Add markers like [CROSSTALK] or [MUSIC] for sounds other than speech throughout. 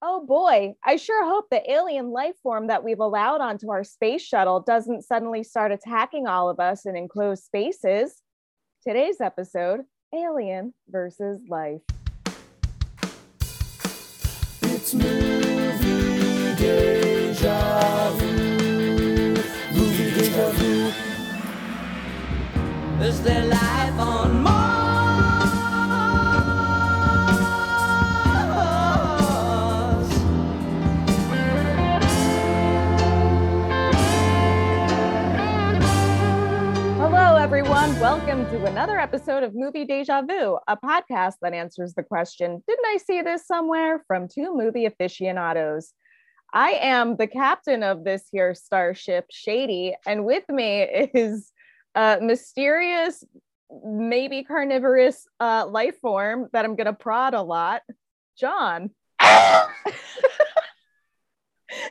Oh boy, I sure hope the alien life form that we've allowed onto our space shuttle doesn't suddenly start attacking all of us in enclosed spaces. Today's episode Alien versus Life. It's movie deja vu. Movie deja vu. Is there life on Mars? Everyone. Welcome to another episode of Movie Deja Vu, a podcast that answers the question Didn't I see this somewhere? from two movie aficionados. I am the captain of this here starship, Shady, and with me is a mysterious, maybe carnivorous uh, life form that I'm going to prod a lot, John. [LAUGHS]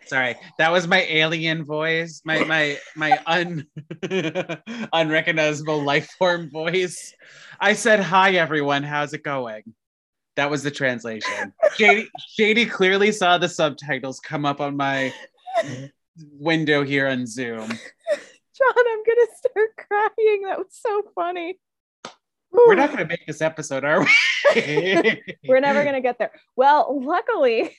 Sorry, that was my alien voice, my my my un [LAUGHS] unrecognizable life form voice. I said, "Hi, everyone. How's it going?" That was the translation. Shady, Shady clearly saw the subtitles come up on my window here on Zoom. John, I'm going to start crying. That was so funny. We're not going to make this episode, are we? [LAUGHS] We're never going to get there. Well, luckily,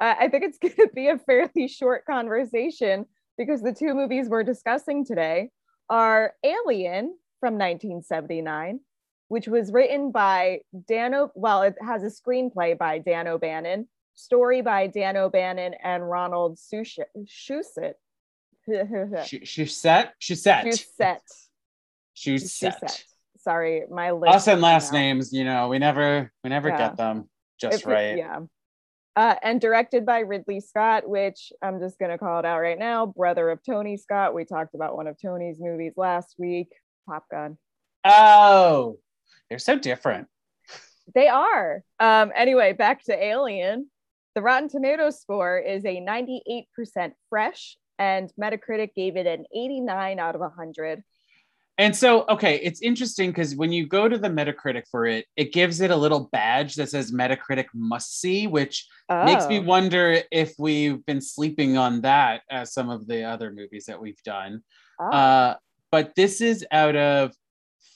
uh, I think it's [LAUGHS] going to be a fairly short conversation because the two movies we're discussing today are Alien from 1979, which was written by Dan, o- well, it has a screenplay by Dan O'Bannon, story by Dan O'Bannon and Ronald [LAUGHS] Shusett. Shusett. She, she set. She set. Shusett. Shusett. Sorry, my list. Us and last now. names, you know, we never we never Yeah. get them just If- right. Yeah. Uh, and directed by Ridley Scott, which I'm just going to call it out right now, brother of Tony Scott. We talked about one of Tony's movies last week, Top Gun. Oh, they're so different. They are. Um, anyway, back to Alien. The Rotten Tomatoes score is a 98% fresh, and Metacritic gave it an 89 out of 100. And so, okay, it's interesting because when you go to the Metacritic for it, it gives it a little badge that says Metacritic must see, which makes me Oh. wonder if we've been sleeping on that as some of the other movies that we've done. Oh. Uh, but this is out of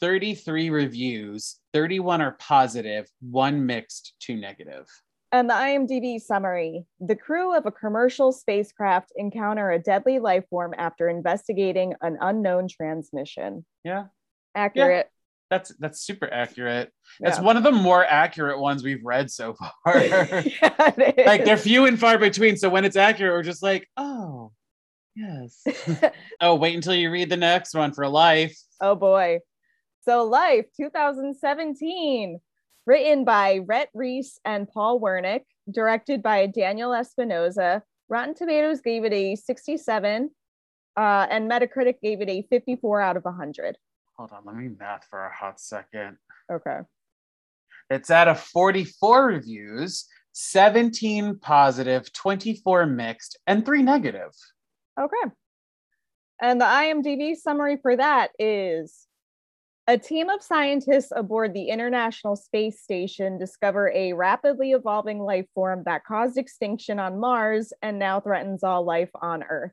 33 reviews, 31 are positive, one mixed, two negative. And the IMDb summary The crew of a commercial spacecraft encounter a deadly life form after investigating an unknown transmission. Yeah, Accurate. that's that's super accurate. That's Yeah. one of the more accurate ones we've read so far. [LAUGHS] Yeah, [LAUGHS] like they're few and far between. So when it's accurate, we're just like, oh, yes. [LAUGHS] oh, wait until you read the next one for life. oh boy. So, Life 2017, written by Rhett Reese and Paul Wernick, directed by Daniel Espinosa. Rotten Tomatoes gave it a 67, uh, and Metacritic gave it a 54 out of 100. Hold on, let me math for a hot second. Okay. It's out of 44 reviews, 17 positive, 24 mixed, and three negative. Okay. And the IMDb summary for that is a team of scientists aboard the International Space Station discover a rapidly evolving life form that caused extinction on Mars and now threatens all life on Earth.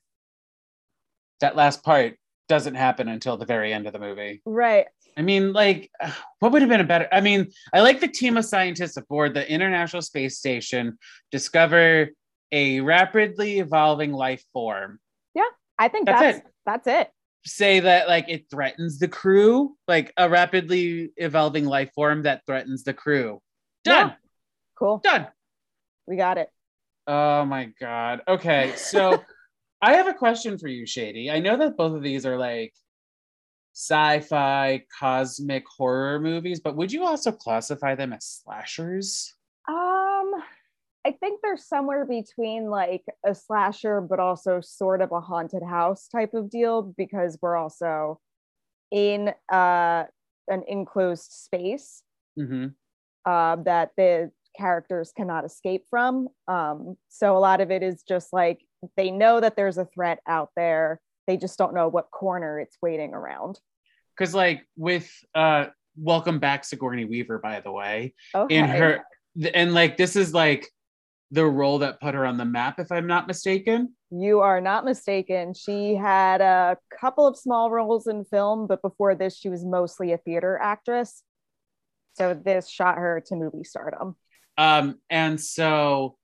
That last part doesn't happen until the very end of the movie. Right. I mean, like, [SIGHS] what would have been a better? I mean, I like the team of scientists aboard the International Space Station discover a rapidly evolving life form. Yeah, I think That's that's it. that's it. Say that like it threatens the crew, like a rapidly evolving life form that threatens the crew. Done. Yeah. Cool. Done. We got it. Oh my god. Okay, so [LAUGHS] I have a question for you, Shady. I know that both of these are like sci-fi cosmic horror movies, but would you also classify them as slashers? Um I think they're somewhere between like a slasher, but also sort of a haunted house type of deal because we're also in uh, an enclosed space hmm uh, that the characters cannot escape from. Um, so a lot of it is just like they know that there's a threat out there. They just don't know what corner it's waiting around. Because like with uh welcome back Sigourney Weaver, by the way. Okay. In her and like this is like the role that put her on the map, if I'm not mistaken. You are not mistaken. She had a couple of small roles in film, but before this, she was mostly a theater actress. So this shot her to movie stardom. Um, and so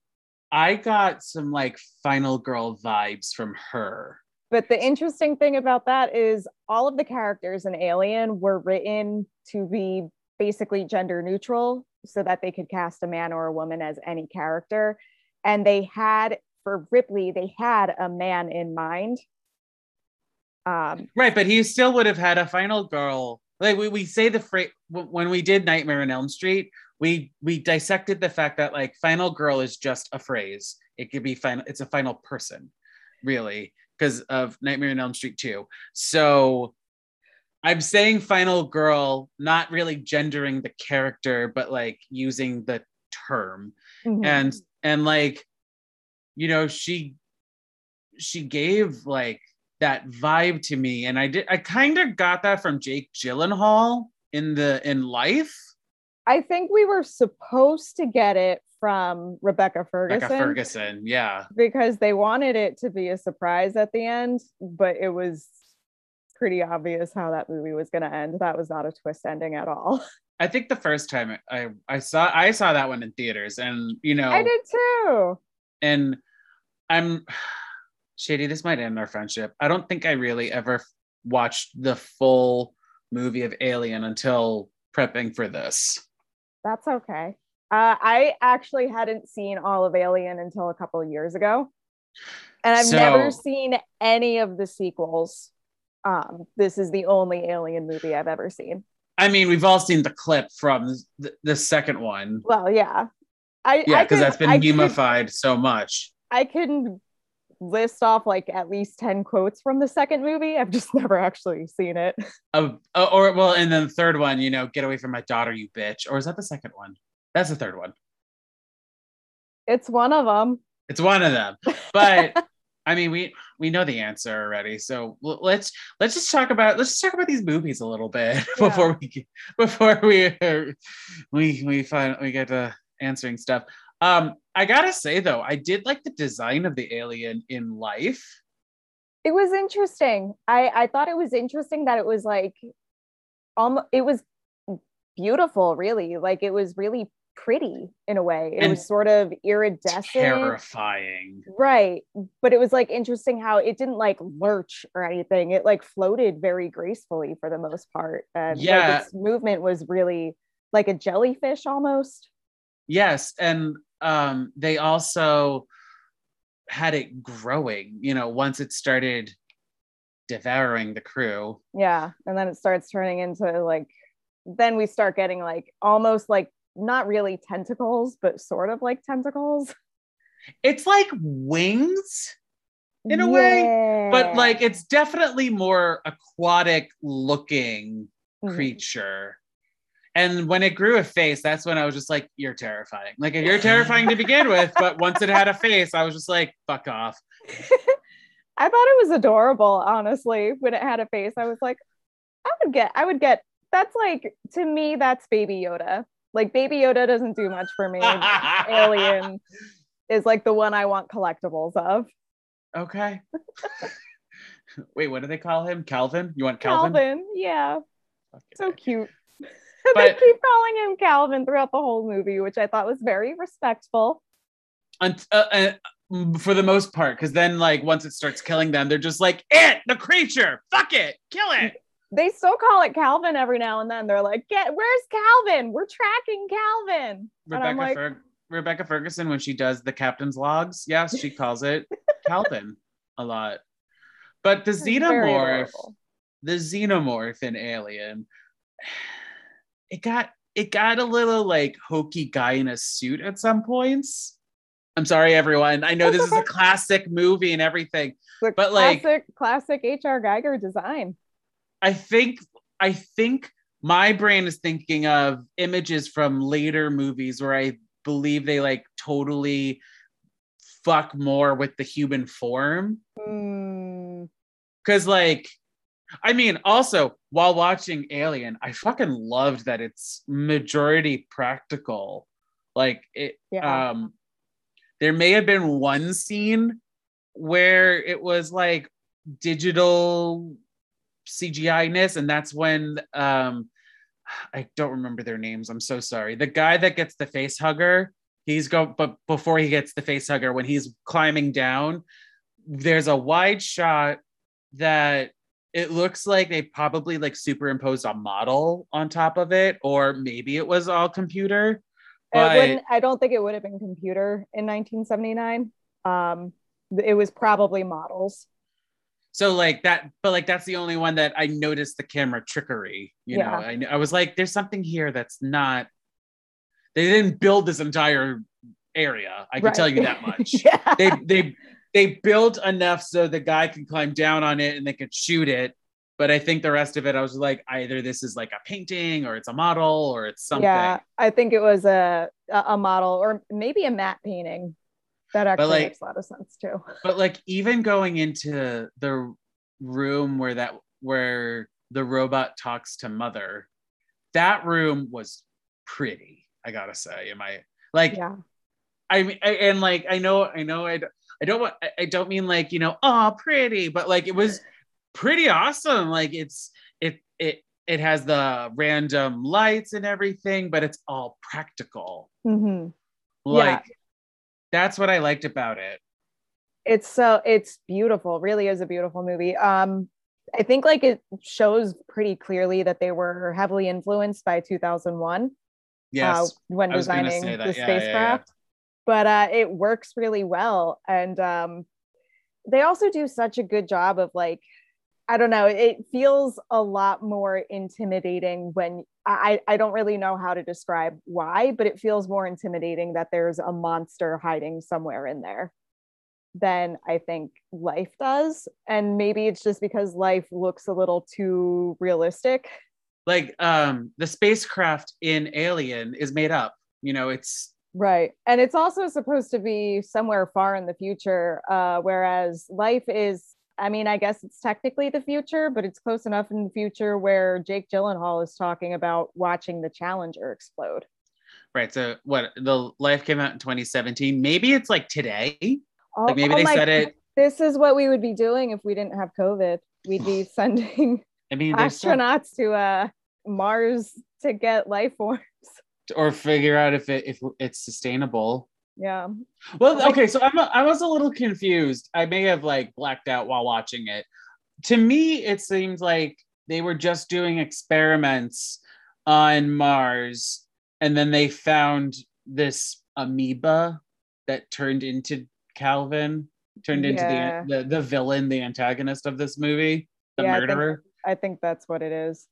I got some like final girl vibes from her. But the interesting thing about that is all of the characters in Alien were written to be basically gender neutral so that they could cast a man or a woman as any character. And they had, for Ripley, they had a man in mind. Um, Right, but he still would have had a final girl. Like we, we say the phrase when we did Nightmare on Elm Street, we we dissected the fact that like final girl is just a phrase. It could be final, it's a final person, really, because of Nightmare on Elm Street too. So I'm saying final girl, not really gendering the character, but like using the term. mhm. and and like you know she she gave like that vibe to me and i did i kind of got that from jake gyllenhaal in the in life I think we were supposed to get it from Rebecca Ferguson, Becca ferguson yeah because they wanted it to be a surprise at the end, but it was pretty obvious how that movie was going to end. That was not a twist ending at all. [LAUGHS] i think the first time i i saw i saw that one in theaters and you know I did too. and i'm [SIGHS] shady this might end our friendship i don't think i really ever watched the full movie of alien until prepping for this That's okay. Uh, I actually hadn't seen all of Alien until a couple of years ago, and I've So- never seen any of the sequels. Um, this is the only Alien movie I've ever seen. I mean, we've all seen the clip from the, the second one. Well, yeah, I Yeah, because that's been I could- so much. I can list off like at least 10 quotes from the second movie. I've just [LAUGHS] never actually seen it. Uh, or well, and then the third one, you know, get away from my daughter, you bitch. Or is that the second one? That's the third one. It's one of them. It's one of them. But [LAUGHS] I mean, we we know the answer already. So let's let's just talk about let's just talk about these movies a little bit [LAUGHS] Yeah. before we before we uh, we we find we get to answering stuff. Um, I gotta say though, I did like the design of the alien in life. It was interesting. I I thought it was interesting that it was like um it was beautiful really. Like it was really pretty in a way. It And was sort of iridescent. Terrifying. Right. But it was like interesting how it didn't like lurch or anything. It like floated very gracefully for the most part. And Yeah. like its movement was really like a jellyfish almost. Yes, and um, they also had it growing. You know, once it started devouring the crew. Yeah. And then it starts turning into like, then we start getting like almost like not really tentacles, but sort of like tentacles. It's like wings in a way, but like it's definitely more aquatic looking Mhm. creature. And when it grew a face, that's when I was just like, "You're terrifying." Like you're terrifying to begin with, but [LAUGHS] once it had a face, I was just like, "Fuck off." [LAUGHS] I thought it was adorable, honestly. When it had a face, I was like, I would get, I would get. That's like to me, that's Baby Yoda. Like Baby Yoda doesn't do much for me. Alien is like the one I want collectibles of. Okay. [LAUGHS] Wait, what do they call him? Calvin? You want Calvin? Calvin, yeah, Okay. so cute. [LAUGHS] they keep calling him Calvin throughout the whole movie, which I thought was very respectful. Uh, uh, for the most part, because then like once it starts killing them, they're just like, "It, the creature, fuck it, kill it." They still call it Calvin every now and then. They're like, "Get where's Calvin? We're tracking Calvin." And I'm Rebecca like, Fer- Rebecca Ferguson, when she does the captain's logs, yes, she calls it [LAUGHS] Calvin a lot. But the xenomorph, the xenomorph in Alien, it got it got a little like hokey guy in a suit at some points. I'm sorry, everyone. I know this is a [LAUGHS] classic movie and everything. But, like- classic, classic H.R. Giger design. I think I think my brain is thinking of images from later movies where I believe they like totally fuck more with the human form. Hmm. Cause like I mean, also while watching Alien, I fucking loved that it's majority practical. Like it Yeah. um there may have been one scene where it was like digital CGI-ness, and that's when um I don't remember their names. I'm so sorry. The guy that gets the face hugger, he's go but before he gets the face hugger, when he's climbing down, there's a wide shot that it looks like they probably like superimposed a model on top of it, or maybe it was all computer. But wouldn't, I don't think it would have been computer in 1979. Um, it was probably models. So like that, but like that's the only one that I noticed the camera trickery. You know, I, I was like, there's something here that's not. They didn't build this entire area. I can tell you that much. [LAUGHS] yeah. they they they built enough so the guy can climb down on it and they could shoot it. But I think the rest of it, I was like, either this is like a painting or it's a model or it's something. Yeah, I think it was a a a model or maybe a matte painting. That actually like- makes a lot of sense too. [LAUGHS] But like even going into the room where that where the robot talks to mother, that room was pretty. I gotta say, am I like Yeah, I mean, I, and like I know, I know, I, I don't want, I, don't mean like you know, oh, pretty, but like it was pretty awesome. Like it's it it it has the random lights and everything, but it's all practical. hmm Like that's what I liked about it. it's so it's beautiful. Really is a beautiful movie. Um, I think like it shows pretty clearly that they were heavily influenced by 2001. Yes, uh, when I was gonna designing the. Yeah, yeah, yeah. spacecraft. But uh, it works really well, and um, they also do such a good job of like, I don't know, it feels a lot more intimidating when I I don't really know how to describe why, but it feels more intimidating that there's a monster hiding somewhere in there than I think life does, and maybe it's just because life looks a little too realistic. like um the spacecraft in Alien is made up. You know, it's Right. And it's also supposed to be somewhere far in the future, uh, whereas life is, I mean, I guess it's technically the future, but it's close enough in the future where Jake Gyllenhaal is talking about watching the Challenger explode. right. So what the life came out in 2017. Maybe it's like today. Oh, Like maybe oh they said it. This is what we would be doing if we didn't have COVID. We'd be [SIGHS] sending I mean, astronauts to uh, Mars to get life forms. or figure out if it if it's sustainable. Yeah. Well, okay, so I'm a, I was a little confused. I may have like blacked out while watching it. To me, it seems like they were just doing experiments on Mars, and then they found this amoeba that turned into Calvin, turned into Yeah. the, the the villain, the antagonist of this movie, the Yeah, I think- murderer. I think that's what it is.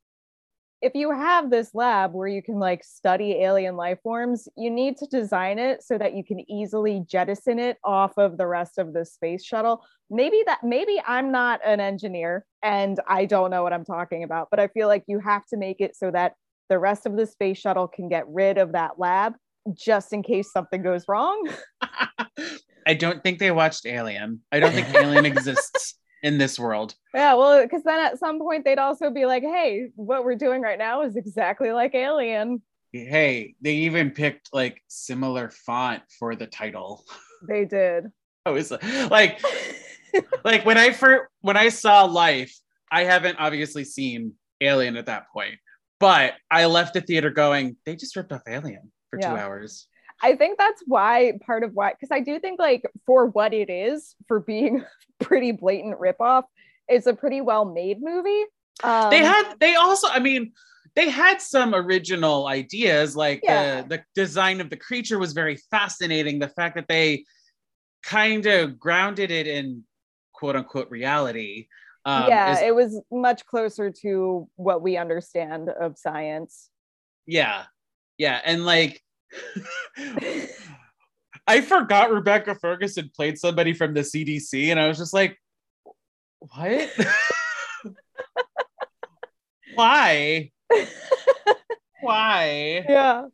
If you have this lab where you can like study alien life forms, you need to design it so that you can easily jettison it off of the rest of the space shuttle. Maybe that maybe I'm not an engineer and I don't know what I'm talking about, but I feel like you have to make it so that the rest of the space shuttle can get rid of that lab just in case something goes wrong. [LAUGHS] I don't think they watched Alien. I don't think Alien [LAUGHS] exists in this world. Yeah, well, because then at some point they'd also be like, hey, what we're doing right now is exactly like Alien. hey they even picked like similar font for the title They did. [LAUGHS] i was like like when i first when i saw life i haven't obviously seen alien at that point but i left the theater going they just ripped off alien for two hours I think that's why part of why because I do think like for what it is for being [LAUGHS] pretty blatant ripoff, it's a pretty well made movie. Um, they had they also i mean they had some original ideas like Yeah. the the design of the creature was very fascinating the fact that they kind of grounded it in quote unquote reality um, yeah, is- it was much closer to what we understand of science. Yeah. Yeah. And like I forgot Rebecca Ferguson played somebody from the CDC, and I was just like, what? [LAUGHS] Why? Why? yeah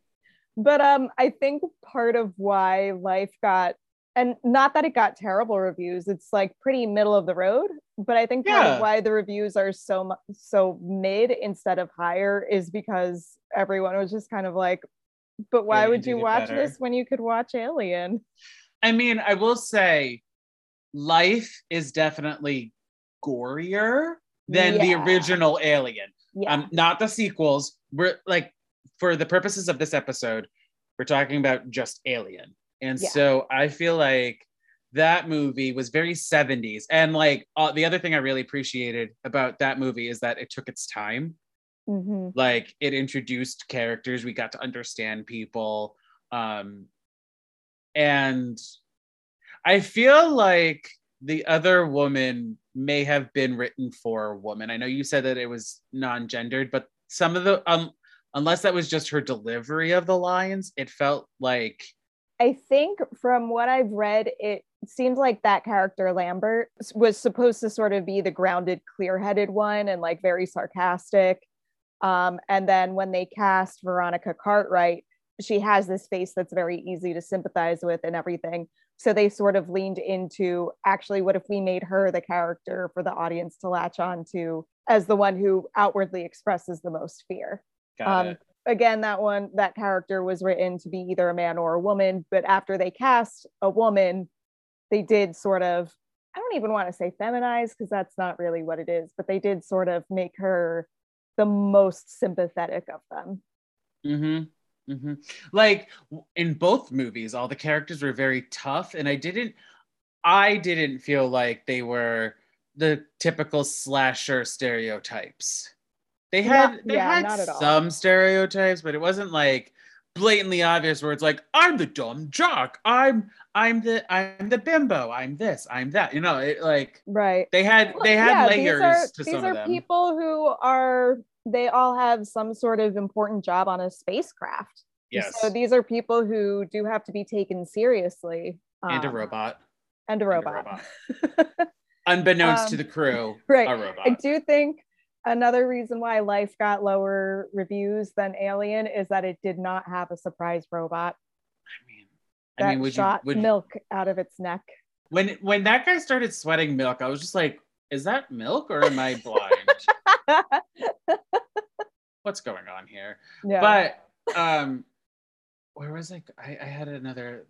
but um i think part of why life got and not that it got terrible reviews it's like pretty middle of the road but i think part Yeah. why the reviews are so so mid instead of higher is because everyone was just kind of like but why you would you watch better." this when you could watch alien I mean, I will say life is definitely gorier than the original Alien. Yeah. Um, not the sequels. We're like, for the purposes of this episode, we're talking about just Alien. And Yeah. so I feel like that movie was very 70s. And like uh, the other thing I really appreciated about that movie is that it took its time. Mhm. Like it introduced characters, we got to understand people. Um, and I feel like the other woman may have been written for a woman. I know you said that it was non-gendered, but some of the um unless that was just her delivery of the lines, it felt like I think from what I've read, it seems like that character Lambert was supposed to sort of be the grounded, clear-headed one and like very sarcastic. Um, and then when they cast Veronica Cartwright, she has this face that's very easy to sympathize with and everything. So they sort of leaned into actually, what if we made her the character for the audience to latch on to as the one who outwardly expresses the most fear? um, again that one that character was written to be either a man or a woman but after they cast a woman they did sort of i don't even want to say feminize because that's not really what it is but they did sort of make her the most sympathetic of them Mm-hmm. Mm-hmm. Like in both movies, all the characters were very tough, and I didn't, I didn't feel like they were the typical slasher stereotypes. They had, Not- they yeah, had not at all. some stereotypes, but it wasn't like blatantly obvious where it's like, I'm the dumb jock, I'm, I'm the, I'm the bimbo, I'm this, I'm that. You know, it like right they had, they had Yeah, layers these are, to these some are of them. people who are they all have some sort of important job on a spacecraft yes, so these are people who do have to be taken seriously and a um, robot. and a and a robot, [LAUGHS] Unbeknownst to Um, the crew, [LAUGHS] right a robot. I do think another reason why Life got lower reviews than Alien is that it did not have a surprise robot I mean, that I mean, would you, shot would milk out of its neck. when when that guy started sweating milk, I was just like, is that milk or am I blind? [LAUGHS] What's going on here? yeah. But um, where was I? I? I had another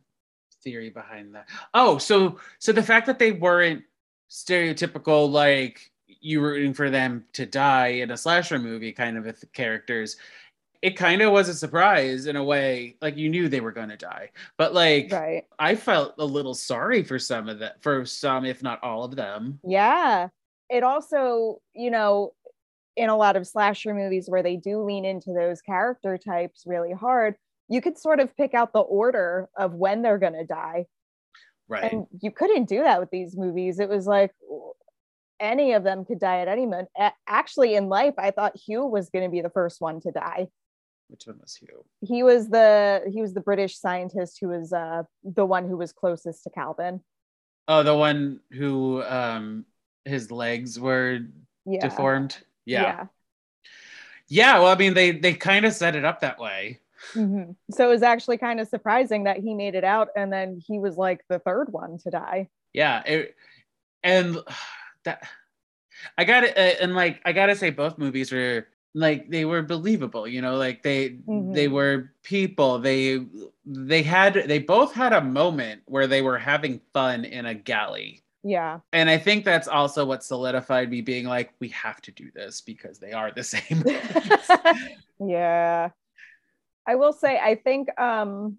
theory behind that. Oh, so so the fact that they weren't stereotypical, like you rooting for them to die in a slasher movie, kind of characters. It kind of was a surprise in a way, like you knew they were going to die, but like right. I felt a little sorry for some of that, for some, if not all of them. Yeah. It also, you know, in a lot of slasher movies where they do lean into those character types really hard, you could sort of pick out the order of when they're going to die. Right. And you couldn't do that with these movies. It was like any of them could die at any moment. Actually, in life, I thought Hugh was going to be the first one to die. Which one was Hugh? He was the he was the British scientist who was uh, the one who was closest to Calvin. Oh, the one who um his legs were Yeah. deformed. Yeah. yeah. well, I mean, they they kind of set it up that way. Mhm. So it was actually kind of surprising that he made it out, and then he was like the third one to die. Yeah. It, and [SIGHS] that I got it, uh, and like I gotta say, both movies were like they were believable. You know, like they they Mhm. were people. They they had they both had a moment where they were having fun in a galley. Yeah, And I think that's also what solidified me being like, we have to do this because they are the [LAUGHS] same. [LAUGHS] yeah. I will say, I think, um,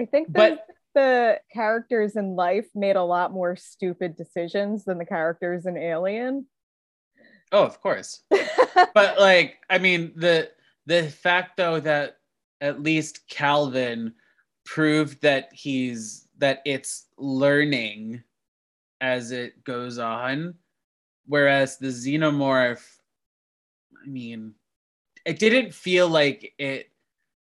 I think the, But- the characters in life made a lot more stupid decisions than the characters in Alien. Oh, of course. But [LAUGHS] like, I mean, the the fact though that at least Calvin proved that he's that it's learning as it goes on, whereas the xenomorph, I mean, it didn't feel like it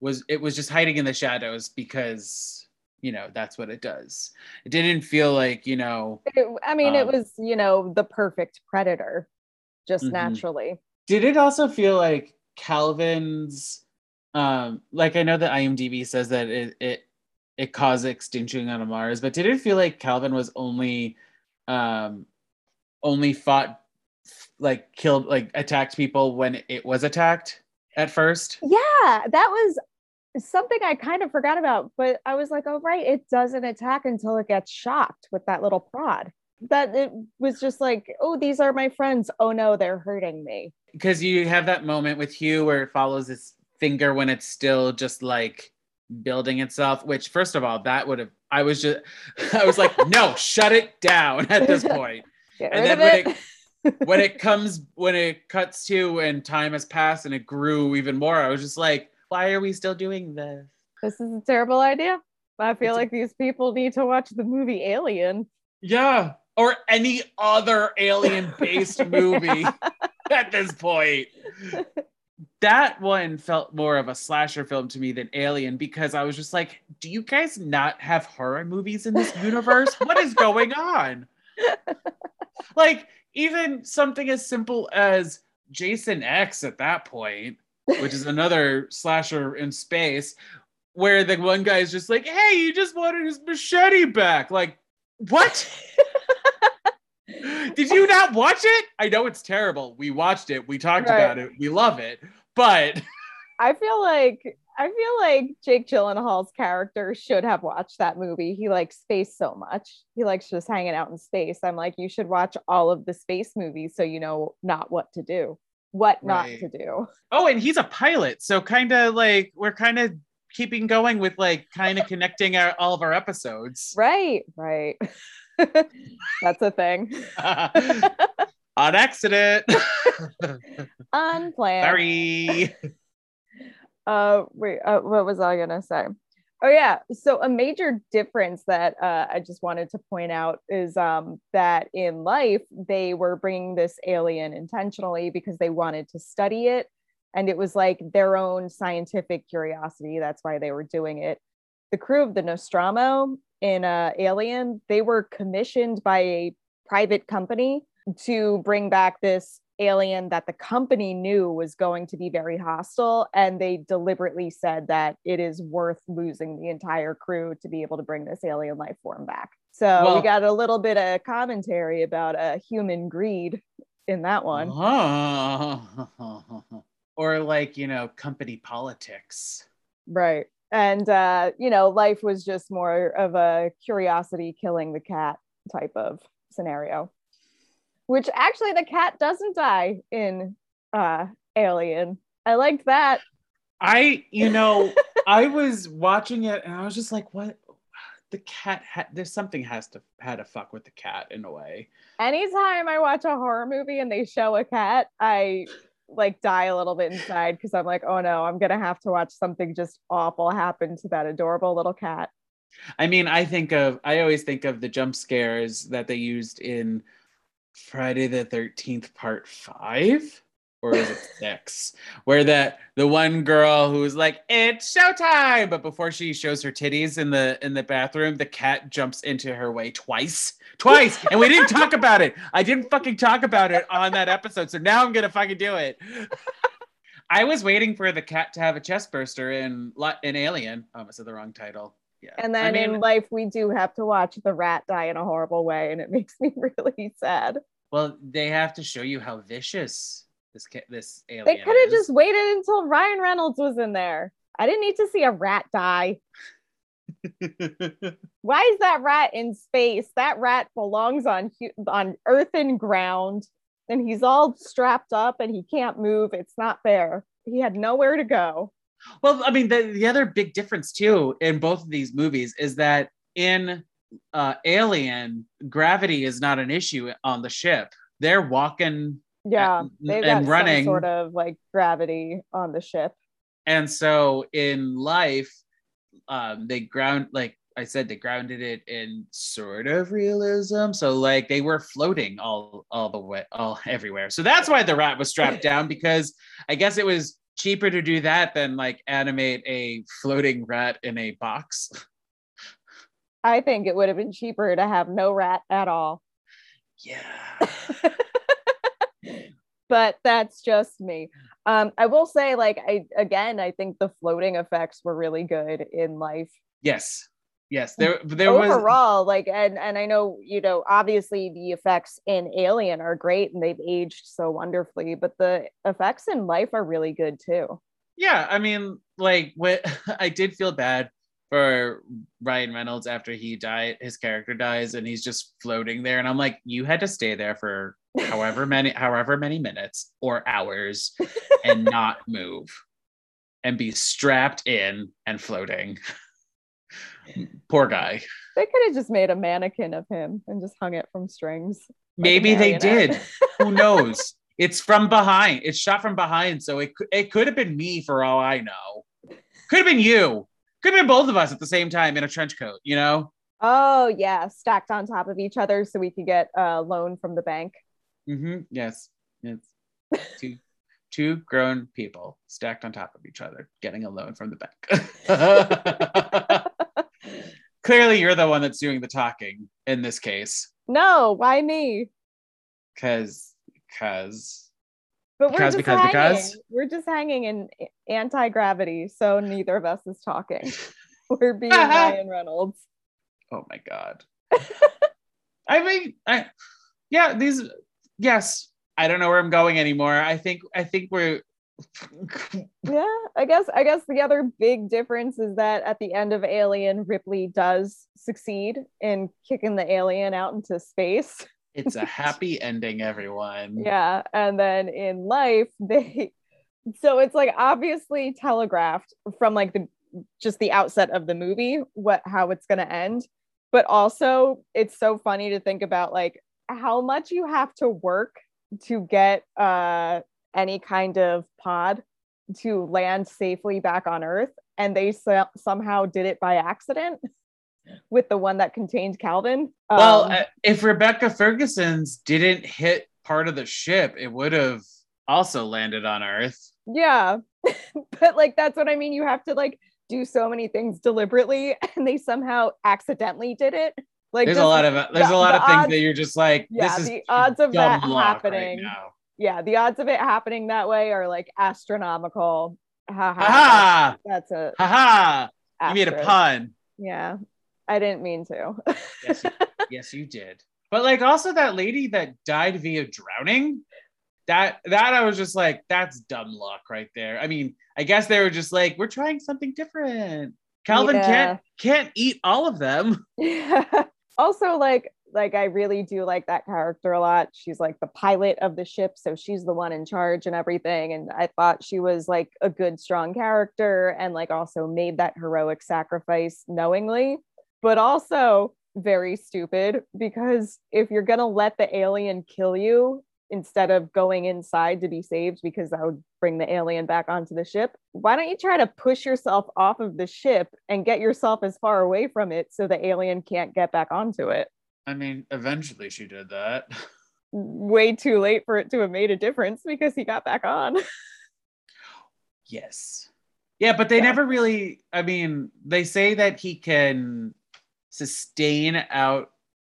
was it was just hiding in the shadows because you know that's what it does. It didn't feel like you know It- I mean, it Um, was, you know, the perfect predator, just Mhm. naturally. did it also feel like calvin's um like i know that imdb says that it it, it caused extinction on mars but did it feel like calvin was only um only fought like killed like attacked people when it was attacked at first Yeah, that was something I kind of forgot about, but I was like, oh, right, it doesn't attack until it gets shocked with that little prod. That it was just like, oh, these are my friends. Oh no, they're hurting me. because you have that moment with Hugh where it follows his finger when it's still just like building itself. Which, first of all, that would have. I was just. [LAUGHS] I was like, no, shut it down at this [LAUGHS] point. Get And then when it. when it comes, when it cuts to, and time has passed, and it grew even more. I was just like, why are we still doing this? this is a terrible idea. I feel It's a- like these people need to watch the movie Alien. Yeah, or any other alien-based [LAUGHS] movie at this point. that one felt more of a slasher film to me than Alien because I was just like, do you guys not have horror movies in this universe? what is going on? like, even something as simple as Jason X at that point, which is another slasher in space, where the one guy is just like, hey, you just wanted his machete back. Like, what? [LAUGHS] [LAUGHS] Did you not watch it? I know it's terrible. We watched it. We talked Right. about it. We love it. But [LAUGHS] I feel like I feel like Jake Gyllenhaal's character should have watched that movie. He likes space so much. He likes just hanging out in space. I'm like, you should watch all of the space movies so you know not what to do, what not to do. oh, and he's a pilot. So kind of like we're kind of keeping going with like kind of connecting our, all of our episodes. Right, right. [LAUGHS] That's a thing. [LAUGHS] On accident. [LAUGHS] Unplanned. Sorry. uh wait uh, what was i gonna say oh yeah so a major difference that uh, i just wanted to point out is um that in life they were bringing this alien intentionally because they wanted to study it and it was like their own scientific curiosity that's why they were doing it the crew of the nostromo in uh, alien they were commissioned by a private company to bring back this alien that the company knew was going to be very hostile and they deliberately said that it is worth losing the entire crew to be able to bring this alien life form back. So Well- we got a little bit of commentary about uh, human greed in that one. [LAUGHS] Or like, you know, company politics. right and uh you know life was just more of a curiosity killing the cat type of scenario which actually the cat doesn't die in uh alien i liked that I, you know, [LAUGHS] I was watching it and I was just like, what? The cat, ha- there's something has to had to fuck with the cat in a way. anytime I watch a horror movie and they show a cat, I like die a little bit inside because I'm like, oh no, I'm gonna have to watch something just awful happen to that adorable little cat. I mean, I think of, I always think of the jump scares that they used in Friday the 13th, part five. Or is it [LAUGHS] six? Where that the one girl who's like, it's showtime, but before she shows her titties in the in the bathroom, the cat jumps into her way twice. Twice. And we didn't talk about it. I didn't fucking talk about it on that episode. So now I'm gonna fucking do it. [LAUGHS] I was waiting for the cat to have a chest burster in Li- in Alien. Oh, I said the wrong title. Yeah. And I then mean, in life, we do have to watch the rat die in a horrible way, and it makes me [LAUGHS] really sad. Well, they have to show you how vicious this ca- this alien They could have just waited until Ryan Reynolds was in there. I didn't need to see a rat die. [LAUGHS] Why is that rat in space? That rat belongs on on earth and ground, and he's all strapped up and he can't move. It's not fair. He had nowhere to go. well, I mean, the, the other big difference too in both of these movies is that in uh, Alien, gravity is not an issue on the ship. They're walking, Yeah, And- they've and got running. sort of like gravity on the ship. and so in life, um, they ground like I said, they grounded it in sort of realism. So like they were floating all all the way, all [LAUGHS] everywhere. So that's why the rat was strapped [LAUGHS] down because I guess it was cheaper to do that than like animate a floating rat in a box. I think it would have been cheaper to have no rat at all. Yeah. [LAUGHS] but that's just me. Um, I will say, like, I again, I think the floating effects were really good in life. Yes. Yes. There there was overall like and and i know you know obviously the effects in alien are great and they've aged so wonderfully but the effects in life are really good too yeah, I mean, like what [LAUGHS] I did feel bad for Ryan Reynolds after he died, his character dies, and he's just floating there. And I'm like, you had to stay there for however many, however many minutes or hours [LAUGHS] and not move and be strapped in and floating. Poor guy. They could have just made a mannequin of him and just hung it from strings. like Maybe they did. [LAUGHS] Who knows? It's from behind. It's shot from behind, so it it could have been me for all I know. Could have been you. Could have been both of us at the same time in a trench coat. You know. oh yeah, stacked on top of each other so we could get a loan from the bank. Mm-hmm. Yes. It's two two grown people stacked on top of each other, getting a loan from the bank. [LAUGHS] Clearly, you're the one that's doing the talking in this case, no, why me? because because But we're Because, just because, hanging. because? We're just hanging in anti gravity, so neither of us is talking. [LAUGHS] We're being [LAUGHS] Ryan Reynolds. oh my god. I mean, I yeah, these yes. I don't know where I'm going anymore. I think I think we're [LAUGHS] Yeah, I guess I guess the other big difference is that at the end of Alien, Ripley does succeed in kicking the alien out into space. it's a [LAUGHS] happy ending, everyone. Yeah, and then in life, [LAUGHS] they so it's like obviously telegraphed from like the just the outset of the movie what how it's going to end, but also it's so funny to think about like how much you have to work to get uh any kind of pod to land safely back on Earth, and they so- somehow did it by accident with the one that contained Calvin. Well, Um, uh, if Rebecca Ferguson's didn't hit part of the ship, it would have also landed on Earth. Yeah. [LAUGHS] but like that's what I mean. You have to like do so many things deliberately [LAUGHS] and they somehow accidentally did it. Like There's a lot of there's the- a lot the of things odds- that you're just like, yeah, this is the odds of that right happening. now. yeah, the odds of it happening that way are like astronomical. Ha ha. Ha That's a ha! Ha ha! You made a pun. Yeah. I didn't mean to. Yes, you, [LAUGHS] yes, you did. But like also that lady that died via drowning, that that I was just like, that's dumb luck right there. I mean, I guess they were just like, we're trying something different. Calvin Yeah. can't can't eat all of them. Yeah. [LAUGHS] [LAUGHS] also like like I really do like that character a lot. She's like the pilot of the ship, so she's the one in charge and everything. And I thought she was like a good, strong character and like also made that heroic sacrifice knowingly, but also very stupid because if you're gonna let the alien kill you instead of going inside to be saved because that would bring the alien back onto the ship, why don't you try to push yourself off of the ship and get yourself as far away from it so the alien can't get back onto it? I mean, eventually she did that. [LAUGHS] way too late for it to have made a difference because he got back on. [LAUGHS] Yes. Yeah, but they Yeah. never really, I mean, they say that he can sustain out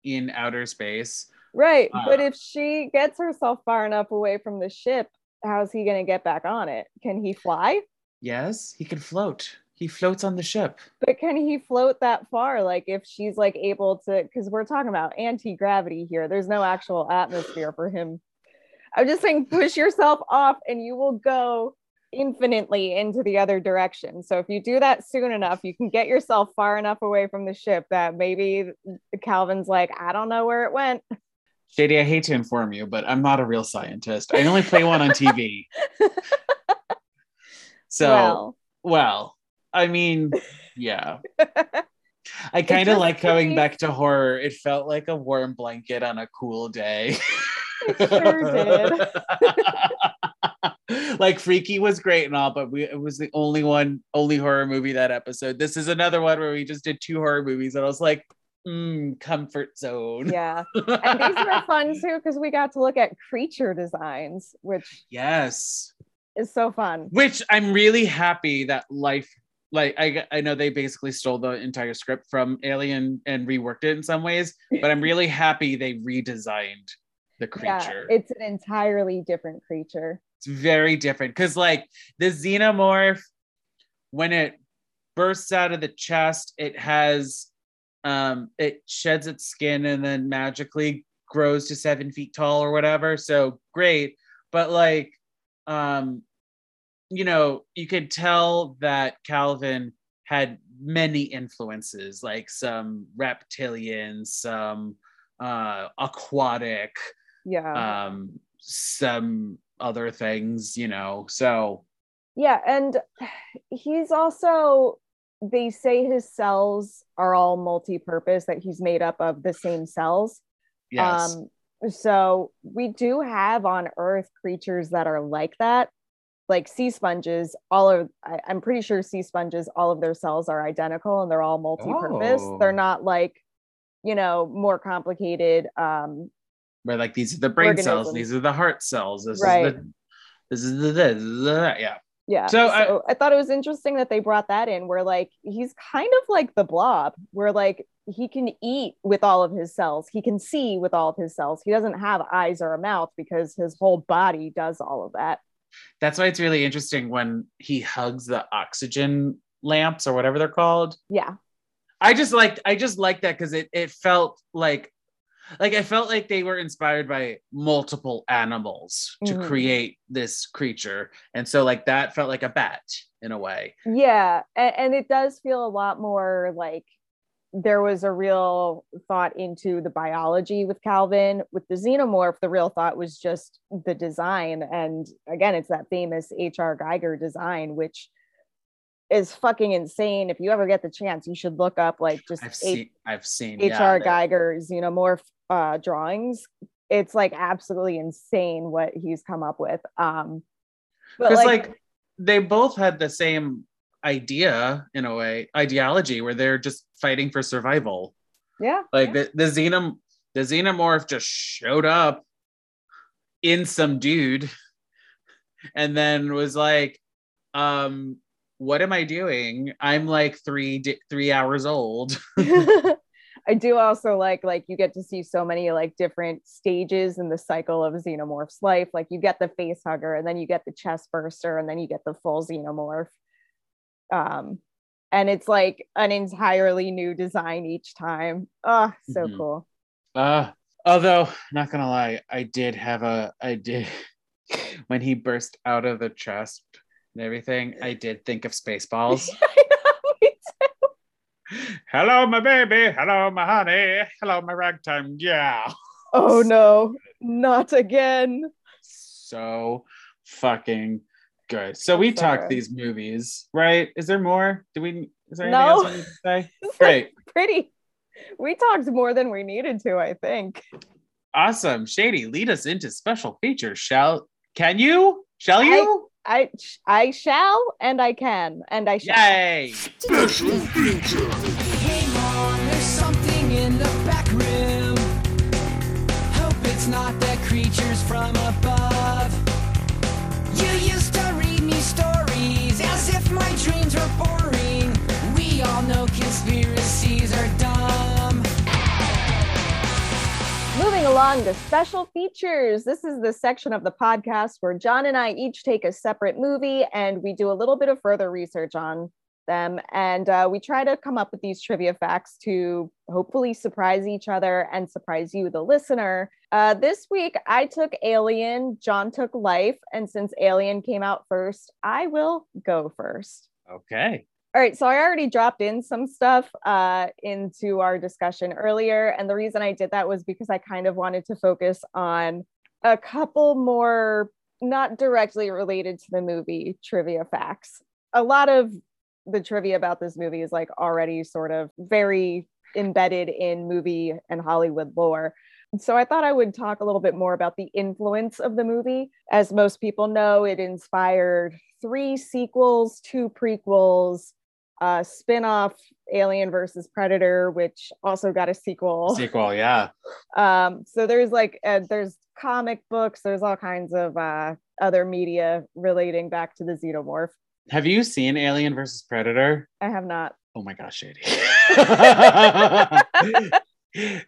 in outer space. Right. Uh. but if she gets herself far enough away from the ship, how's he going to get back on it? Can he fly? Yes, he can float. He floats on the ship. But can he float that far? Like if she's like able to, because we're talking about anti-gravity here. There's no actual atmosphere for him. I'm just saying push yourself off and you will go infinitely into the other direction. So if you do that soon enough, you can get yourself far enough away from the ship that maybe Calvin's like, I don't know where it went. [LAUGHS] Shady, I hate to inform you, but I'm not a real scientist. I only play one on TV. [LAUGHS] So, well, well, I mean, yeah. I kind of like going back to horror. It felt like a warm blanket on a cool day. It sure did. [LAUGHS] like Freaky was great and all, but we it was the only one, only horror movie that episode. This is another one where we just did two horror movies, and I was like, mm, comfort zone. yeah. And these were [LAUGHS] fun too because we got to look at creature designs, which Yes. is so fun. Which I'm really happy that life. Like I, I know they basically stole the entire script from Alien and reworked it in some ways, but I'm really happy they redesigned the [LAUGHS] Yeah, creature. it's an entirely different creature. it's very different because like the xenomorph when it bursts out of the chest it has um it sheds its skin and then magically grows to seven feet tall or whatever so great but like um you know, you could tell that Calvin had many influences, like some reptilian, some uh aquatic, Yeah. um, some other things, you know. So Yeah, and [SIGHS] he's also they say his cells are all multi-purpose that he's made up of the same cells. yes. Um so we do have on earth creatures that are like that. Like sea sponges, all of I, I'm pretty sure sea sponges, all of their cells are identical and they're all multi-purpose. Oh. They're not like, you know, more complicated. Um, where like these are the brain cells, these are the heart cells, this Right. is the this is the this, is the that. yeah. Yeah. So So, I- I, thought it was interesting that they brought that in where like he's kind of like the blob, where like he can eat with all of his cells, he can see with all of his cells. He doesn't have eyes or a mouth because his whole body does all of that. That's why it's really interesting when he hugs the oxygen lamps or whatever they're called. Yeah. I just liked I just liked that because it it felt like like I felt like they were inspired by multiple animals to Mhm. create this creature. And so like that felt like a bat in a way. Yeah. And, and it does feel a lot more like there was a real thought into the biology with Calvin. With the xenomorph, the real thought was just the design. And again, it's that famous H.R. Giger design, which is fucking insane. If you ever get the chance, you should look up like just I've H- seen I've seen HR yeah, Giger xenomorph uh, drawings. It's like absolutely insane what he's come up with. Um, because like, like, they both had the same idea in a way ideology where they're just fighting for survival yeah, like the, the xenom the xenomorph just showed up in some dude [LAUGHS] and then was like um what am i doing i'm like three di- three hours old [LAUGHS] [LAUGHS] I do also like like you get to see so many like different stages in the cycle of xenomorph's life. Like you get the face hugger, and then you get the chest burster, and then you get the full xenomorph. Um, and it's like an entirely new design each time. Oh, so Mhm. cool. uh although not gonna lie i did have a i did [LAUGHS] when he burst out of the chest and everything i did think of [LAUGHS] spaceballs I know, me too. Hello my baby hello my honey hello my ragtime yeah oh no, [LAUGHS] not again. so fucking good. So we So talked these movies, right? Is there more? Do we? Is there anything No. else we need to say? [LAUGHS] Great, Pretty. We talked more than we needed to, I think. awesome. Shady, lead us into special features. Shall can you? Shall you? I I shall and I can and I shall. Yay! Hey mom, there's something in the back room. Hope it's not the creatures from above. Along to special features. This is the section of the podcast where John and I each take a separate movie and we do a little bit of further research on them. And uh, we try to come up with these trivia facts to hopefully surprise each other and surprise you, the listener. Uh, this week, I took Alien, John took Life. And since Alien came out first, I will go first. Okay. All right, so I already dropped in some stuff uh, into our discussion earlier. And the reason I did that was because I kind of wanted to focus on a couple more, not directly related to the movie trivia facts. A lot of the trivia about this movie is like already sort of very embedded in movie and Hollywood lore. So I thought I would talk a little bit more about the influence of the movie. As most people know, it inspired three sequels, two prequels, uh, spin-off Alien versus Predator, which also got a sequel. [LAUGHS] Sequel, yeah. Um, so there's like uh, there's comic books, there's all kinds of uh, other media relating back to the xenomorph. Have you seen Alien versus Predator? I have not. Oh my gosh, Shady. [LAUGHS]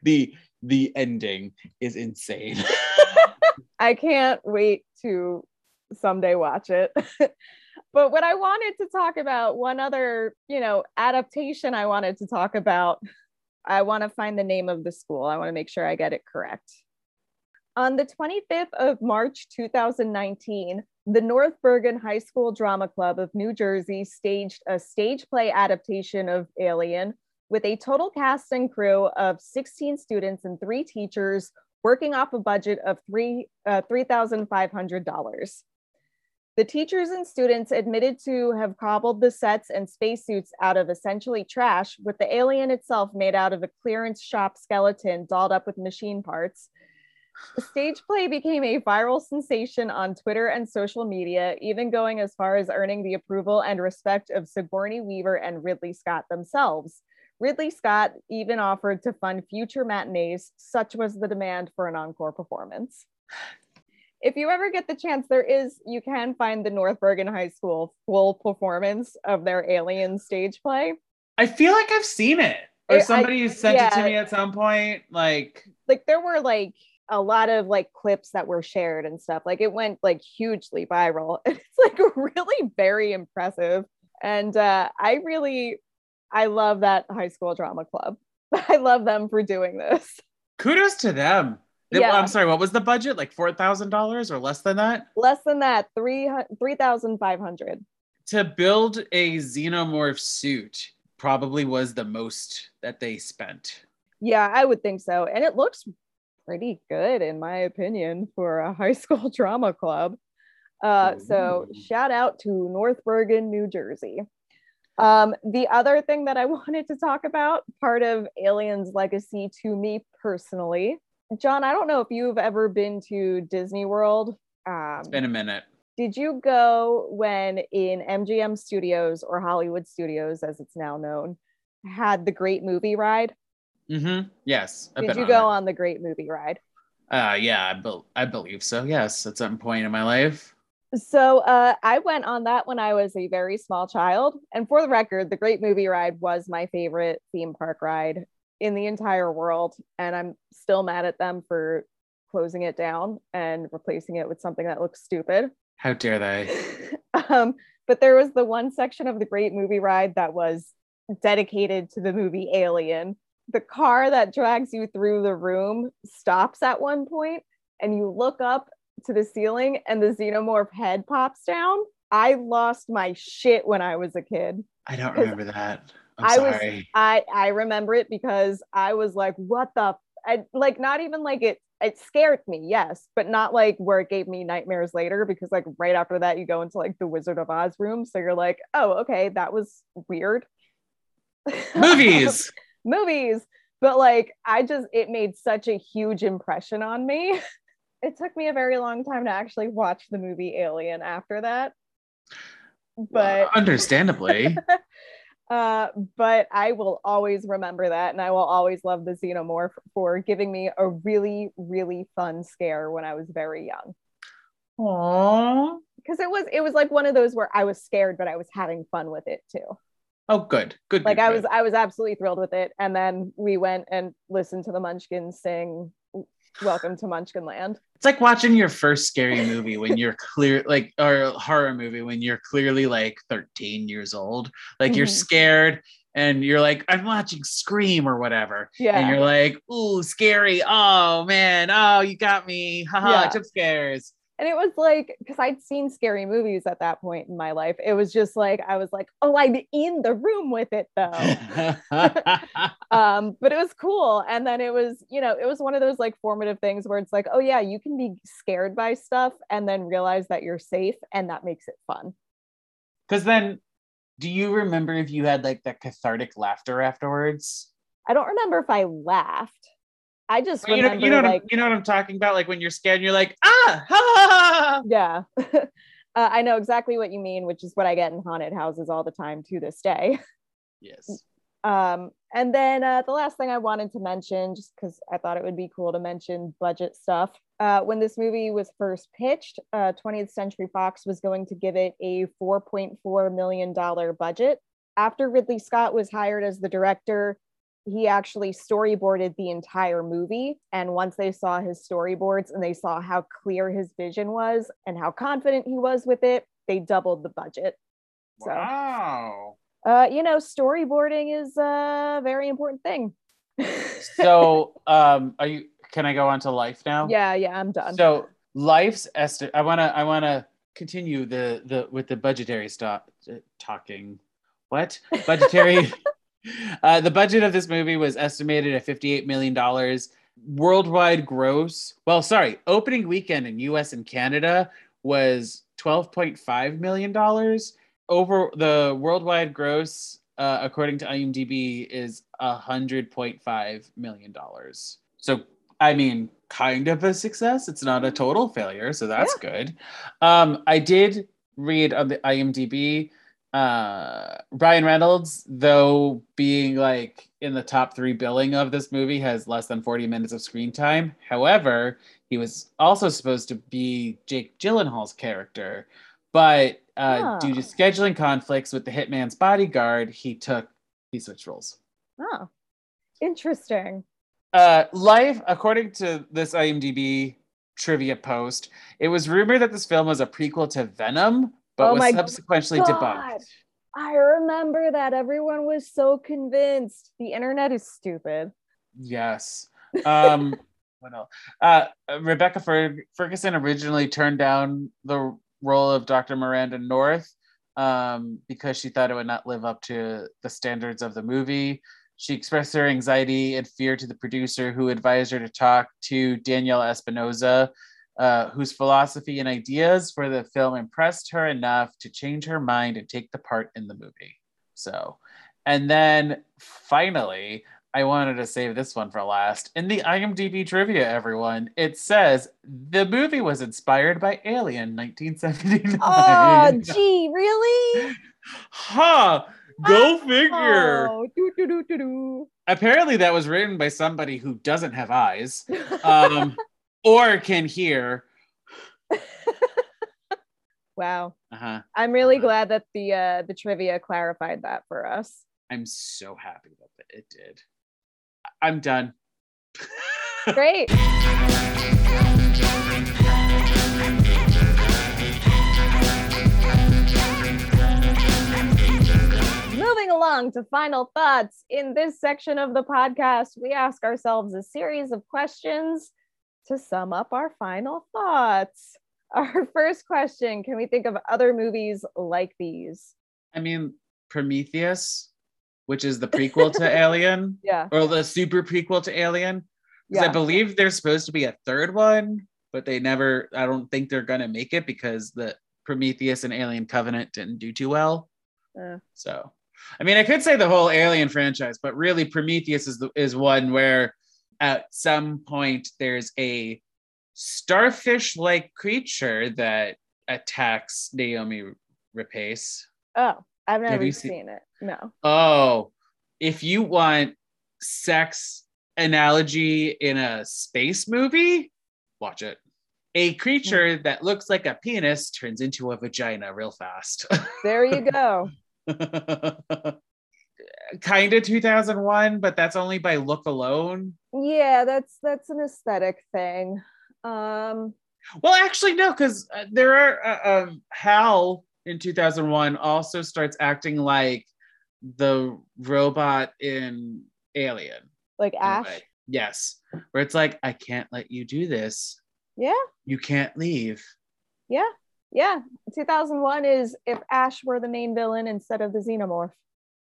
the the ending is insane. [LAUGHS] I can't wait to someday watch it. But what I wanted to talk about, one other, you know, adaptation I wanted to talk about, I want to find the name of the school. I want to make sure I get it correct. On the 25th of March 2019, the North Bergen High School Drama Club of New Jersey staged a stage play adaptation of Alien with a total cast and crew of 16 students and three teachers working off a budget of three, uh, $3,500. The teachers and students admitted to have cobbled the sets and spacesuits out of essentially trash, with the alien itself made out of a clearance shop skeleton dolled up with machine parts. The stage play became a viral sensation on Twitter and social media, even going as far as earning the approval and respect of Sigourney Weaver and Ridley Scott themselves. Ridley Scott even offered to fund future matinees, such was the demand for an encore performance. If you ever get the chance, there is, you can find the North Bergen High School full performance of their alien stage play. I feel like I've seen it. Or I- somebody sent it to me at some point. Like, Like there were like a lot of like clips that were shared and stuff. Like it went like hugely viral. [LAUGHS] It's like really very impressive. And uh, I really, I love that high school drama club. [LAUGHS] I love them for doing this. kudos to them. Yeah. I'm sorry, what was the budget? Like $4,000 or less than that? Less than that, three three thousand five hundred. To build a xenomorph suit probably was the most that they spent. Yeah, I would think so. And it looks pretty good, in my opinion, for a high [LAUGHS] school drama club. Uh, so shout out to North Bergen, New Jersey. Um, the other thing that I [LAUGHS] wanted to talk about, part of Aliens legacy to me personally, John, I don't know if you've ever been to Disney World. Um, It's been a minute. did you go when in MGM Studios or Hollywood Studios, as it's now known, had the Great Movie Ride? Mm-hmm. Yes. I've Did you on go it. on the Great Movie Ride? Uh, yeah, I, bel I believe so. Yes, at some point in my life. So uh, I went on that when I was a very small child. And for the record, the Great Movie Ride was my favorite theme park ride in the entire world. And I'm still mad at them for closing it down and replacing it with something that looks stupid. How dare they? [LAUGHS] um, but there was the one section of the Great Movie Ride that was dedicated to the movie Alien. The car that drags you through the room stops at one point, and you look up to the ceiling, and the xenomorph head pops down. I lost my shit when I was a kid. I don't remember that. I'm was- I I remember it because I was like, what the f-? I, like not even like it it scared me, yes, but not like where it gave me nightmares later because like right after that you go into like the Wizard of Oz room, so you're like, oh, okay, that was weird. Movies. [LAUGHS] Movies. But like I just it made such a huge impression on me. [LAUGHS] It took me a very long time to actually watch the movie Alien after that. But understandably. [LAUGHS] uh, but I will always remember that, and I will always love the xenomorph for giving me a really, really fun scare when I was very young. Aww. Because it was, it was like one of those where I was scared, but I was having fun with it too. Oh, good. Good. Like good, I was, good. I was absolutely thrilled with it. And then we went and listened to the Munchkins sing "Welcome to Munchkin Land." It's like watching your first scary movie when you're clear, like, or horror movie when you're clearly like 13 years old. Like you're Mhm. scared and you're like, I'm watching Scream or whatever. Yeah. And you're like, ooh, scary. Oh man. Oh, you got me. Haha, Yeah. jump scares. And it was like because I'd seen scary movies at that point in my life. It was just like I was like, oh, I'm in the room with it though. [LAUGHS] um but it was cool and then it was you know it was one of those like formative things where it's like oh yeah you can be scared by stuff and then realize that you're safe and that makes it fun Because then, do you remember if you had like that cathartic laughter afterwards? i don't remember if i laughed i just You know, you know, what like I'm, you know what I'm talking about? Like when you're scared, you're like, ah, ha, ha, ha. yeah [LAUGHS] uh, i know exactly what you mean which is what i get in haunted houses all the time to this day [LAUGHS] Yes. Um, and then uh, the last thing I wanted to mention, just because I thought it would be cool to mention budget stuff. Uh, when this movie was first pitched, uh, 20th Century Fox was going to give it a $4.4 million budget. After Ridley Scott was hired as the director, he actually storyboarded the entire movie. And once they saw his storyboards and they saw how clear his vision was and how confident he was with it, they doubled the budget. So- Wow. Uh, you know, storyboarding is a very important thing. [LAUGHS] so um are you can I go on to life now? Yeah, yeah, I'm done. So life's estimate. I wanna I wanna continue the the with the budgetary stop talking. What budgetary? [LAUGHS] uh, the budget of this movie was estimated at 58 million dollars. Worldwide gross, well, sorry, opening weekend in U.S. and Canada was 12.5 million dollars. Over the worldwide gross, uh, according to IMDb, is 100.5 million dollars. So, I mean, kind of a success. It's not a total failure, so that's good. Um, I did read on the IMDb uh Ryan Reynolds, though being like in the top three billing of this movie, has less than 40 minutes of screen time. However, he was also supposed to be Jake Gyllenhaal's character, but uh, due to Oh. scheduling conflicts with the hitman's bodyguard, he took he switched roles. oh, interesting. Uh, life, according to this IMDb trivia post, it was rumored that this film was a prequel to Venom, but Oh was subsequently God. debunked. I remember that everyone was so convinced. The internet is stupid. Yes. Um, [LAUGHS] what else? Uh, Rebecca Fer- Ferguson originally turned down the role of Dr. Miranda North um, because she thought it would not live up to the standards of the movie. She expressed her anxiety and fear to the producer, who advised her to talk to Daniel Espinosa, uh, whose philosophy and ideas for the film impressed her enough to change her mind and take the part in the movie. So, and then finally, I wanted to save this one for last. In the IMDb trivia, everyone, it says the movie was inspired by Alien 1979. Oh, [LAUGHS] gee, really? huh. Go figure. Oh, doo, doo, doo, doo, doo. Apparently, that was written by somebody who doesn't have eyes [LAUGHS] um, or can hear. [LAUGHS] wow. Uh-huh. I'm really glad that the uh, the trivia clarified that for us. I'm so happy that it did. I'm done. [LAUGHS] Great. Moving along to final thoughts. In this section of the podcast, we ask ourselves a series of questions to sum up our final thoughts. [LAUGHS] Our first question Can we think of other movies like these? I mean, Prometheus, which is the prequel to [LAUGHS] Alien, Yeah. or the super prequel to Alien. Because I believe there's supposed to be a third one, but they never, I don't think they're going to make it because the Prometheus and Alien Covenant didn't do too well. Uh, So, I mean, I could say the whole Alien franchise, but really Prometheus is the, is one where at some point there's a starfish-like creature that attacks Naomi Rapace. oh, I've never seen, seen- it. No. Oh, if you want sex analogy in a space movie, watch it. A creature hmm. that looks like a penis turns into a vagina real fast. There you go. [LAUGHS] kind of 2001, but that's only by look alone. yeah, that's that's an aesthetic thing. Um, Well, actually, no, because there are uh, um, Hal in 2001 also starts acting like the robot in Alien. like Ash. Yes, where it's like, I can't let you do this. Yeah, You can't leave. yeah, yeah. 2001 is if Ash were the main villain instead of the xenomorph.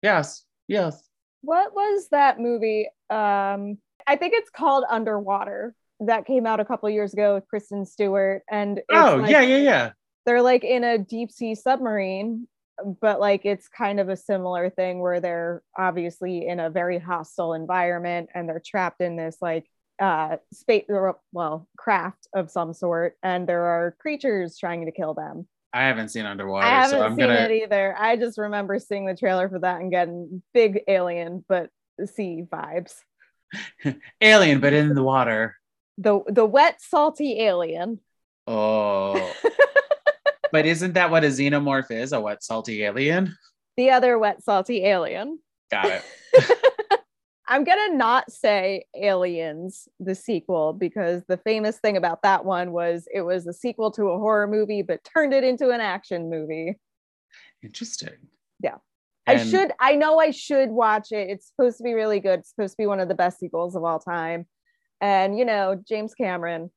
Yes, yes. What was that movie? Um, I think it's called Underwater. That came out a couple years ago with Kristen Stewart, and it's oh, like- yeah, yeah, yeah. they're like in a deep sea submarine but like it's kind of a similar thing where they're obviously in a very hostile environment and they're trapped in this like uh space well craft of some sort and there are creatures trying to kill them I haven't seen Underwater, i haven't so I'm seen gonna. it either i just remember seeing the trailer for that and getting big alien but sea vibes [LAUGHS] Alien, but in the water. the the wet salty alien Oh. [LAUGHS] but isn't that what a xenomorph is? A wet, salty alien? the other wet salty alien Got it. [LAUGHS] I'm gonna not say Aliens, the sequel, because the famous thing about that one was it was a sequel to a horror movie, but turned it into an action movie. Interesting. Yeah. I should, I know I should watch it. It's supposed to be really good. It's supposed to be one of the best sequels of all time. And you know, James Cameron.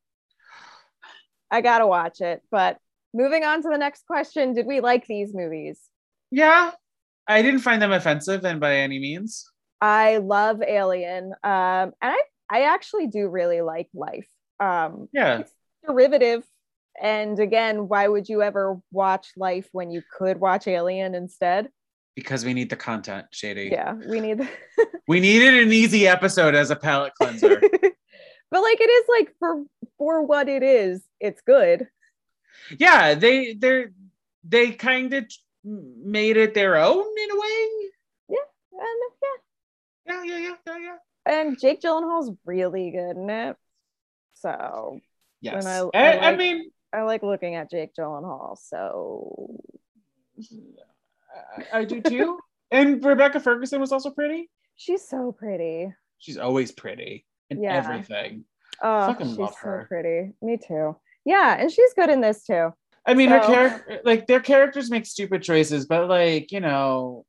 I gotta watch it. But moving on to the next question: Did we like these movies? Yeah, I didn't find them offensive, and by any means. I love Alien, um, and I I actually do really like Life. Um, Yeah, it's derivative, and again, why would you ever watch Life when you could watch Alien instead? because we need the content, Shady. Yeah, we need. [LAUGHS] We needed an easy episode as a palate cleanser. [LAUGHS] but like it is like for for what it is, it's good. yeah, they they're they kind of made it their own in a way. And yeah, Yeah, yeah, yeah, yeah, and Jake Gyllenhaal's really good in it. So Yes, I- I I, I like- mean, I like looking at Jake Gyllenhaal. So I, I do too. [LAUGHS] and Rebecca Ferguson was also pretty. she's so pretty. She's always pretty in Yeah. everything. Oh, Fucking she's love so her. pretty. Me too. Yeah, and she's good in this too. I mean, her character, like their characters make stupid choices, but like you know,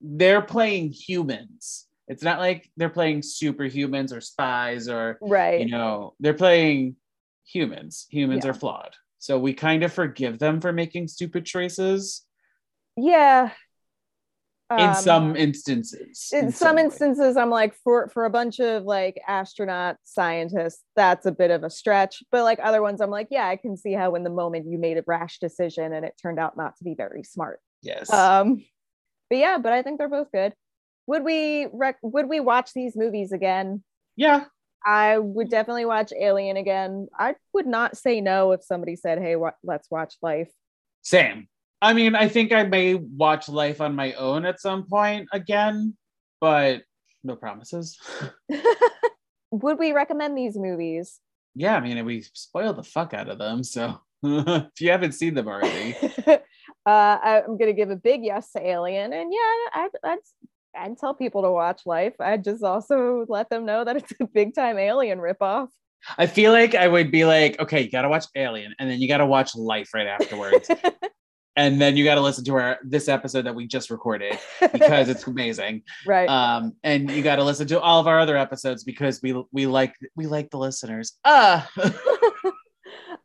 they're playing humans. It's not like they're playing superhumans or spies or Right. you know, they're playing humans. Humans Yeah. are flawed, so we kind of forgive them for making stupid choices yeah. in Um, some instances. in some way. instances i'm like for for a bunch of like astronaut scientists that's a bit of a stretch but like other ones i'm like yeah i can see how in the moment you made a rash decision and it turned out not to be very smart yes. um but yeah but i think they're both good would we rec- would we watch these movies again yeah. i would definitely watch alien again i would not say no if somebody said hey wa- let's watch life Same. I mean, I think I may watch Life on my own at some point again, but no promises. [LAUGHS] would we recommend these movies yeah, I mean, we spoiled the fuck out of them. So [LAUGHS] if you haven't seen them already, [LAUGHS] uh, I- I'm gonna give a big yes to Alien, and yeah, I'd, I'd I'd tell people to watch Life. I'd just also let them know that it's a big time Alien ripoff. I feel like I would be like, okay, you got to watch Alien, and then you got to watch Life right afterwards, [LAUGHS] and then you got to listen to our this episode that we just recorded because it's amazing. [LAUGHS] right. Um, and you got to listen to all of our other episodes because we we like we like the listeners. Uh [LAUGHS]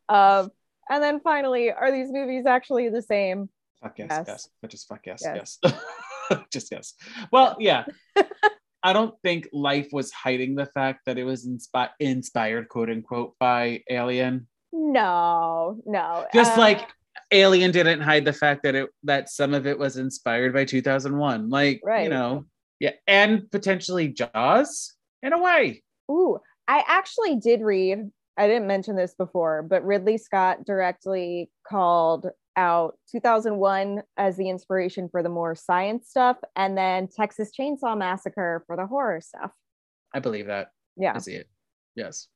um, and then finally, are these movies actually the same? fuck yes, Yes. yes, but just fuck yes, Yes. yes, [LAUGHS] just yes. Well, yeah. [LAUGHS] I don't think Life was hiding the fact that it was inspi- inspired, quote unquote, by Alien. No, no. Just Uh, like Alien didn't hide the fact that it that some of it was inspired by 2001. Like, Right. you know, yeah, and potentially Jaws in a way. Ooh, I actually did read, I didn't mention this before, but Ridley Scott directly called out 2001 as the inspiration for the more science stuff, and then Texas Chainsaw Massacre for the horror stuff. I believe that. Yeah. I see it. Yes.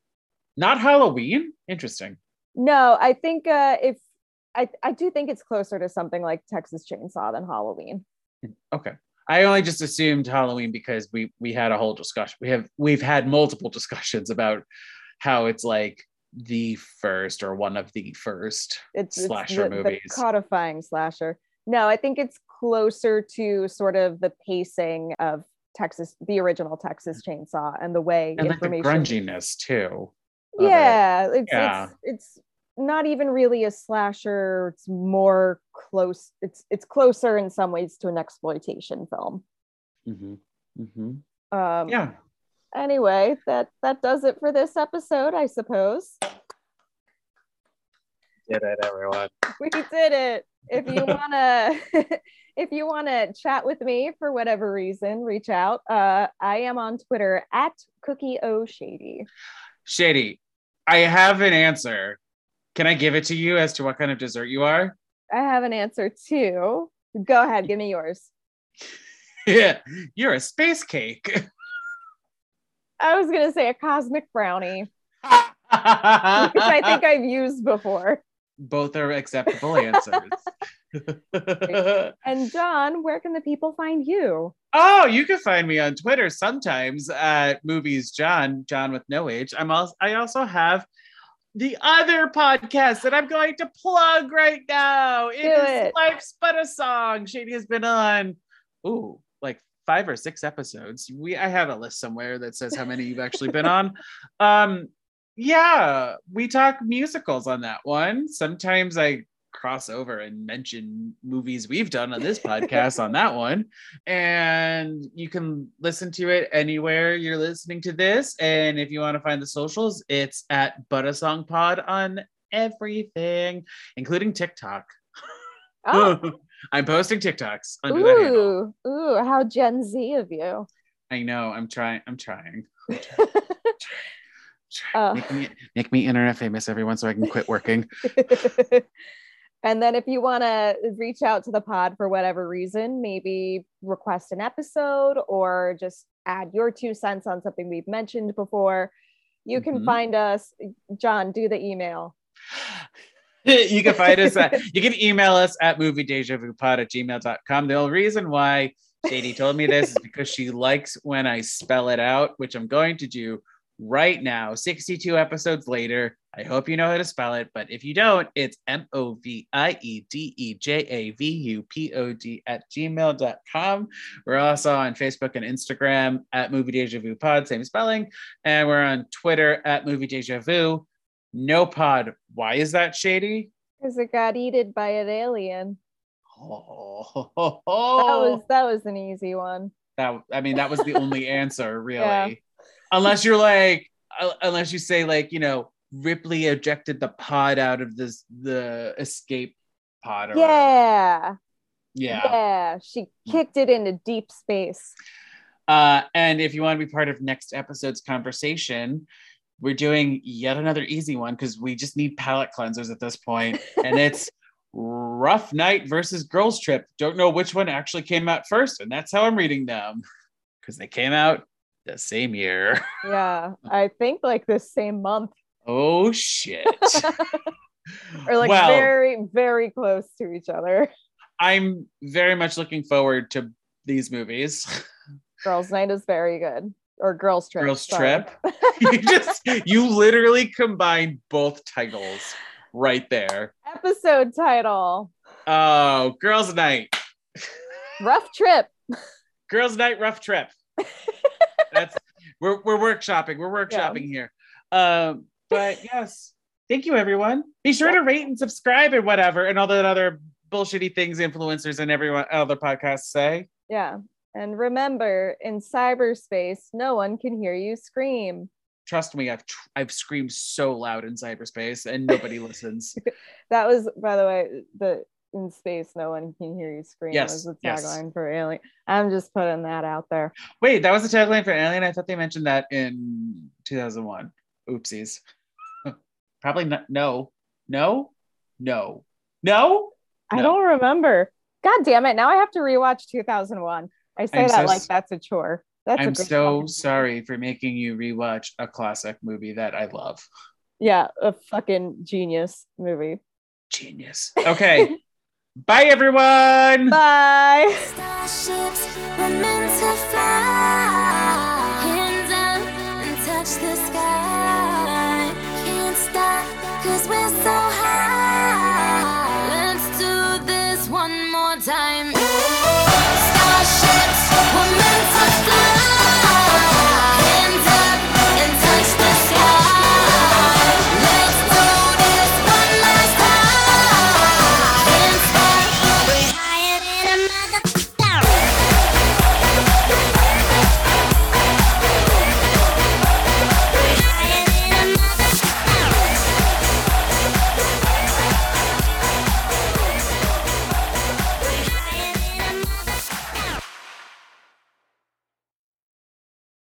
Not Halloween. Interesting. No, I think uh, if I, I do think it's closer to something like Texas Chainsaw than Halloween. Okay. I only just assumed Halloween because we we had a whole discussion. We have we've had multiple [LAUGHS] discussions about how it's like the first or one of the first. It's, it's Slasher the, the movies. codifying slasher. No, I think it's closer to sort of the pacing of Texas, the original Texas Chainsaw, and the way And like the information. grunginess too. of it. yeah, it's, Yeah. it's it's not even really a slasher. It's more close. It's it's closer in some ways to an exploitation film. Mhm. Mhm. Um, Yeah. Anyway, that that does it for this episode, I suppose. Did it, everyone. [LAUGHS] we did it if you [LAUGHS] want to [LAUGHS] if you want to chat with me for whatever reason reach out uh i am on twitter at cookie o shady Shady, I have an answer. Can I give it to you as to what kind of dessert you are? i have an answer too go ahead give me yours Yeah, you're a space cake. I was gonna say a cosmic brownie which i think [LAUGHS] i've used before both are acceptable answers. [LAUGHS] and john where can the people find you oh, you can find me on Twitter sometimes at movies John, John with no H. I'm also I also have the other podcast that I'm going to plug right now. It Do is it. Life's But a Song. Shady has been on ooh, like five or six episodes. We I have a list somewhere that says how many you've actually been on. [LAUGHS] Um, yeah, we talk musicals on that one. Sometimes I cross over and mention movies we've done on this [LAUGHS] podcast on that one. And you can listen to it anywhere you're listening to this. And if you want to find the socials, it's at But a Song Pod on everything, including TikTok. Oh, [LAUGHS] I'm posting TikToks under that handle. ooh, ooh, how Gen Z of you. I know. I'm trying. [LAUGHS] I'm trying. Uh. Make me, make me internet famous, everyone, so I can quit working. [LAUGHS] and then if you want to reach out to the pod for whatever reason, maybe request an episode or just add your two cents on something we've mentioned before, you can Mhm. find us. John, do the email. [SIGHS] [LAUGHS] you can find us at, [LAUGHS] you can email us at moviedejavupod at gmail.com. The only reason why Sadie told me this is [LAUGHS] because she likes when I spell it out, which I'm going to do right now, 62 episodes later. I hope you know how to spell it, but if you don't, it's M O V I E D E J A V U P O D at gmail.com. We're also on Facebook and Instagram at Movie Deja Vu Pod, same spelling. And we're on Twitter at Movie Deja Vu. No pod. Why is that shady? Because it got eaten by an alien. Oh, That was that was an easy one. that. I mean, that was the only answer, [LAUGHS] really. Yeah. Unless you're like, uh, unless you say like, you know, Ripley ejected the pod out of this the escape pod. Or. Yeah, yeah. yeah. She kicked it into deep space. Uh, and if you want to be part of next episode's conversation, we're doing yet another easy one because we just need palate cleansers at this point, and [LAUGHS] it's Rough Night versus Girls Trip. Don't know which one actually came out first, and that's how I'm reading them because they came out the same year. [LAUGHS] Yeah, I think like the same month Oh shit! [LAUGHS] or like Well- very very close to each other. I'm very much looking forward to these movies. Girls' Night is very good, or Girls Trip. Girls sorry. Trip. [LAUGHS] you just you literally combine both titles right there. Episode title: Oh, Girls Night. Rough Trip. Girls Night Rough Trip. [LAUGHS] That's we're we're workshopping. We're workshopping here. Um, but yes, thank you everyone. Be sure to rate and subscribe and whatever, and all the other bullshitty things influencers and everyone other podcasts say. Yeah, and remember, in cyberspace, no one can hear you scream. Trust me, I've tr- I've screamed so loud in cyberspace and nobody [LAUGHS] listens. That was, by the way, the in space, no one can hear you scream. Yes, was the yes. tagline for Alien. I'm just putting that out there. Wait, that was the tagline for Alien. I thought they mentioned that in 2001. Oopsies. Probably not. No, no, no, no. I No. don't remember. God damn it! Now I have to rewatch 2001. I say I'm that so like that's a chore. That's a I'm great so fucking- sorry for making you rewatch a classic movie that I love. Yeah, a fucking genius movie. Genius. Okay. [LAUGHS] Bye, everyone. Bye. Let's